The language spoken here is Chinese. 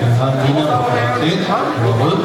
And I'm doing it up